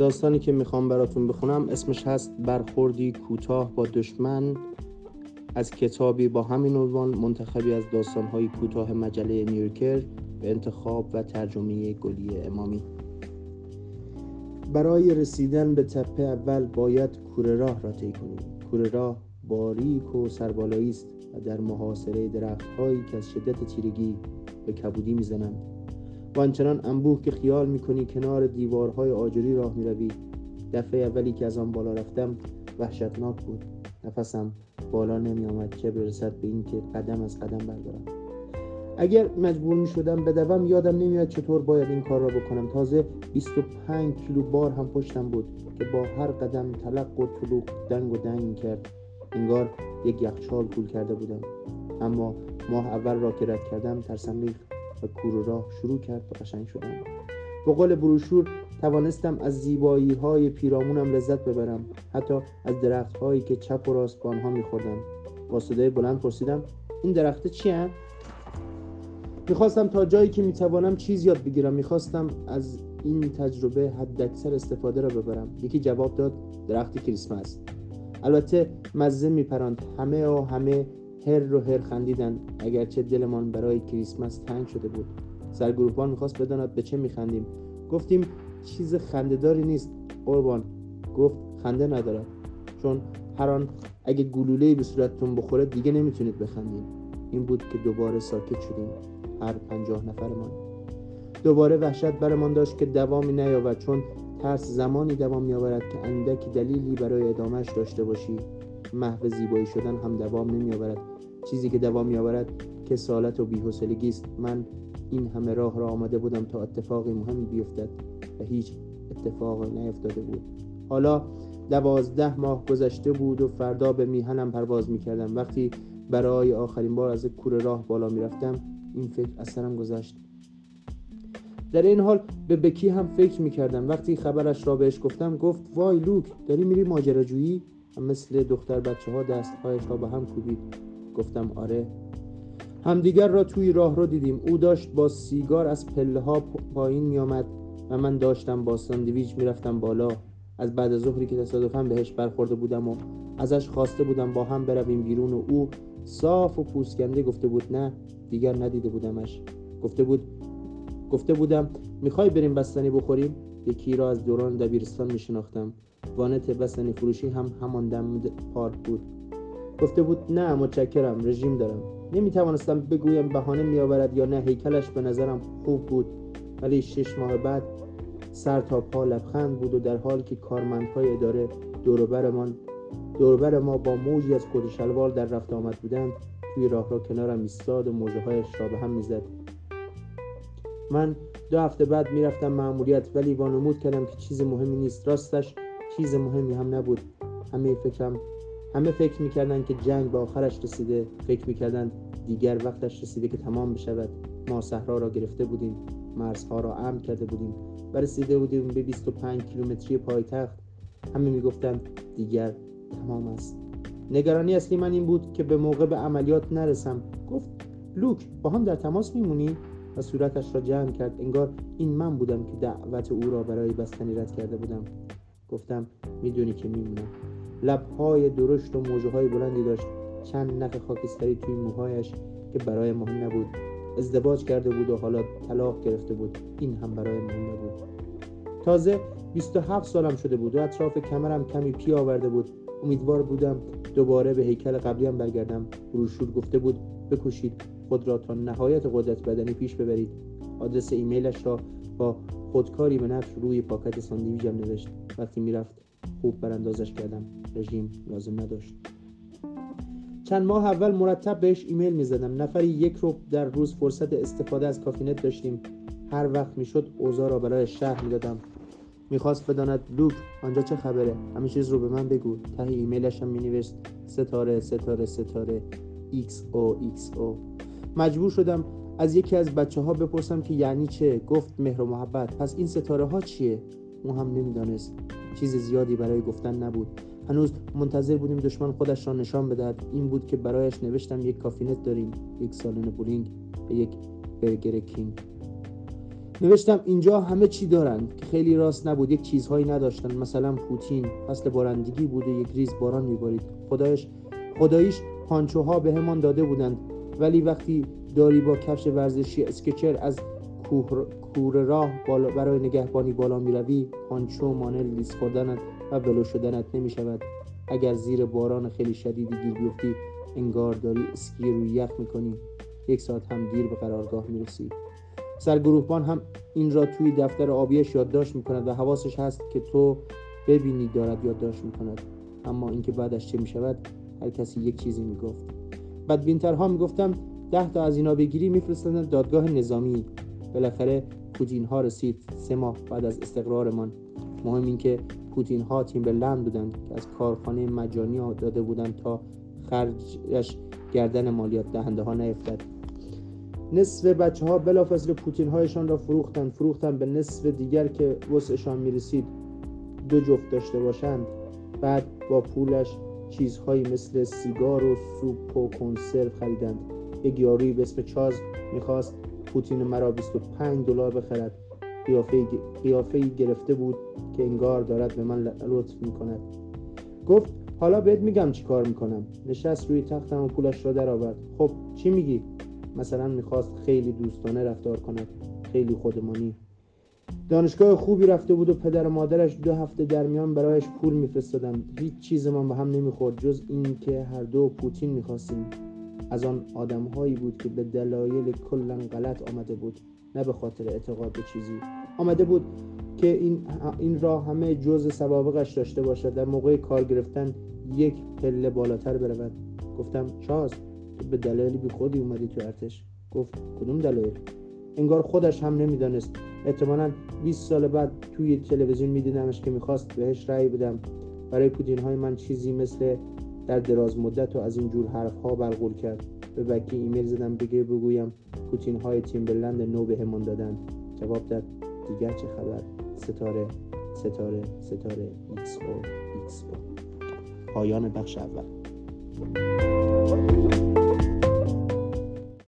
داستانی که می‌خوام براتون بخونم اسمش هست برخوردی کوتاه با دشمن. از کتابی با همین عنوان منتخبی از داستانهای کوتاه مجله نیویورکر به انتخاب و ترجمه گلی امامی. برای رسیدن به تپه اول باید کوره راه را طی کنیم. کوره راه باریک و سربالایی است و در محاصره درختهایی که از شدت تیرگی به کبودی می‌زنند. و آنچنان انبوه که خیال می‌کنی کنار دیوارهای آجری راه می‌روی. دفعه اولی که از آن بالا رفتم وحشتناک بود. نفسم بالا نمی آمد چه برسد به اینکه قدم از قدم بردارم. اگر مجبور می شدم بدوم یادم نمیاد چطور باید این کار را بکنم. تازه 25 کیلو بار هم پشتم بود که با هر قدم تلق و طلوق دنگ و دنگ کرد انگار یک یخچال پول کرده بودم. اما ماه اول را که رد کردم ترسم ریخت. و کور راه شروع کرد به قشنگ شدن. با قول بروشور توانستم از زیبایی های پیرامونم لذت ببرم حتی از درخت هایی که چپ و راست به آنها میخوردم. با صدای بلند پرسیدم این درخته چی هم؟ می‌خواستم تا جایی که می‌توانم چیز یاد بگیرم. می‌خواستم از این تجربه حداکثر استفاده را ببرم. یکی جواب داد درخت کریسمس. البته مزه میپراند. همه و همه هر و هر خندیدن. اگرچه دلمان برای کریسمس تنگ شده بود. سرگروهبان می‌خواست بداند به چه میخندیم. گفتیم چیز خندهداری نیست قربان. گفت خنده ندارد چون هر آن اگه گلوله به صورتتون بخوره دیگه نمی‌تونید بخندید این بود که دوباره ساکت شدیم. هر پنجاه نفرمان. دوباره وحشت برمان داشت که دوامی نیاورد. چون ترس زمانی دوام میآورد که اندکی دلیلی برای ادامهش داشته باشی. محو زیبایی شدن هم دوام نمیآورد. چیزی که دوام میآورد کسالت و بیحوصلگی است. من این همه راه را آمده بودم تا اتفاقی مهمی بیفتد و هیچ اتفاقی نیفتاده بود. حالا دوازده ماه گذشته بود و فردا به میهنم پرواز می‌کردم. وقتی برای آخرین بار از کوره راه بالا می‌رفتم این فکر از سرم گذشت. در این حال به بکی هم فکر می‌کردم. وقتی خبرش را بهش گفتم گفت وای لوک داری میری ماجراجویی؟ مثل دختر بچه ها دستهایش را به هم کوبید. گفتم آره. همدیگر را توی راه رو دیدیم. او داشت با سیگار از پله ها پایین می آمد و من داشتم با ساندویچ می‌رفتم بالا. از بعد ظهری که تصادفا بهش برخورده بودم و ازش خواسته بودم با هم برویم بیرون و او صاف و پوسکنده گفته بود نه دیگر ندیده بودمش. گفته بود گفته بودم می‌خوای بریم بستنی بخوریم؟ یکی را از دوران دبیرستان میشناختم. وانت بستنی فروشی هم همان دم پارک بود. گفته بود نه متشکرم رژیم دارم. نمی‌توانستم بگویم بهانه میآورد یا نه هیکلش به نظرم خوب بود. ولی شش ماه بعد سر تا پا لبخند بود و در حالی که کارمندهای اداره دوروبرمان دوربر ما با موجی از کت شلوار در رفت آمد بودند توی راه را کنارم ایستاد و موجه هایش را به هم می‌زد. من دو هفته بعد می‌رفتم معمولیت ولی وانمود کردم که چیز مهمی نیست. راستش چیز مهمی هم نبود. همه فکرم همه فکر می‌کردند که جنگ به آخرش رسیده. فکر می‌کردند دیگر وقتش رسیده که تمام بشود. ما صحرا را گرفته بودیم. مرزها را امن کرده بودیم. و رسیده بودیم به 25 کیلومتری پایتخت. همه می‌گفتند دیگر تمام است. نگرانی اصلی من این بود که به موقع به عملیات نرسم. گفت لوک با هم در تماس میمونی؟ و صورتش را جمع کرد. انگار این من بودم که دعوت او را برای بستنی رد کرده بودم. گفتم می‌دونی که میمونم. لبهای درشت و موجه های بلندی داشت. چند نخ خاکستری توی موهایش که برای مهم نبود. ازدواج کرده بود و حالا طلاق گرفته بود. این هم برای مهم نبود. تازه 27 سالم شده بود و اطراف کمرم کمی پی آورده بود. امیدوار بودم دوباره به هیکل قبلیم برگردم. بروشور گفته بود بکوشید خود را تا نهایت قدرت بدنی پیش ببرید. آدرس ایمیلش را با خودکاری بنفش روی پاکت ساندویچم نوشت. وقتی می‌رفت خوب براندازش کردم. رژیم لازم نداشت. چند ماه اول مرتب بهش ایمیل می‌زدم. نفری یک ربع در روز فرصت استفاده از کافینت داشتیم. هر وقت می‌شد اوضاع را برایش شرح می‌دادم. می‌خواست بداند لوک آنجا چه خبره. همه چیز رو به من بگو. ته ایمیلش هم مینوشت. ستاره ستاره ستاره. XOXO مجبور شدم از یکی از بچه ها بپرسم که یعنی چه. گفت مهر و محبت. پس این ستاره ها چیه؟ او هم نمی‌دانست. چیز زیادی برای گفتن نبود. هنوز منتظر بودیم دشمن خودش را نشان بدهد. این بود که برایش نوشتم یک کافینت داریم. یک سالن بولینگ و یک Burger King. نوشتم اینجا همه چی دارن. که خیلی راست نبود یک چیزهایی نداشتن. مثلا پوتین فصل بارندگی بود و یک ریز باران میبارید. خدایش خداییش پانچوها بهمان داده بودند. ولی وقتی داری با کفش ورزشی Skecher از کوره راه بالا برای نگهبانی بالا می‌روی پانچو مانع لیز خوردنت و ولو شدنت نمی شود اگر زیر باران خیلی شدیدی گیر بیفتی انگار داری اسکی روی یخ می‌کنی. یک ساعت هم دیر به قرارگاه می‌رسی. سرگروهبان هم این را توی دفتر آبیش یادداشت می‌کند و حواسش هست که تو ببینی دارد یادداشت می‌کند. اما اینکه بعدش چه می‌شود هر کسی یک چیزی می‌گفت. بدبینترها می‌گفتم ده تا از اینا بگیری میفرستند دادگاه نظامی. بالاخره پوتین ها رسید سه ماه بعد از استقرارمان. مهم این که پوتین ها تیم به لند بودند که از کارخانه مجانی داده بودند تا خرجش گردن مالیات دهنده ها نیفتد. نصف بچه ها بلافاصله پوتین هایشان را فروختند فروختند به نصف دیگر که وسعشان می‌رسید دو جفت داشته باشند. بعد با پولش چیزهایی مثل سیگار و سوپ و کنسرو خریدند. یک یاروی به اسم چاز می‌خواست پوتین مرا 25 دلار بخرد. قیافه گرفته بود که انگار دارد به من لطف می‌کند. گفت حالا بهت میگم چی کار می‌کنم. نشست روی تختم و پولش را درآورد. خب چی میگی؟ مثلا می‌خواست خیلی دوستانه رفتار کند خیلی خودمانی. دانشگاه خوبی رفته بود و پدر و مادرش دو هفته در میان برایش پول میفرستادن. هیچ چیز من به هم نمی‌خورد جز این که هر دو پوتین می‌خواستیم. از آن آدمهایی بود که به دلایل کلا غلط آمده بود نه به خاطر اعتقاد به چیزی. آمده بود که این, این را همه جز سوابقش داشته باشد. در موقع کار گرفتن یک پله بالاتر برود. گفتم چاز تو به دلایلی بی خودی اومدی تو ارتش. گفت کدوم دلایل؟ انگار خودش هم نمی‌دانست. احتمالا 20 سال بعد توی تلویزیون میدیدمش که می‌خواست بهش رأی بدم. برای پوتین هایمان چیزی مثل در دراز مدت و از این جور حرف ها بلغور کرد. به بکی ایمیل زدم بگه بگویم پوتین های Timberland نو بهمان دادن. جواب داد دیگر چه خبر؟ ستاره ستاره ستاره XO XO. پایان بخش اول.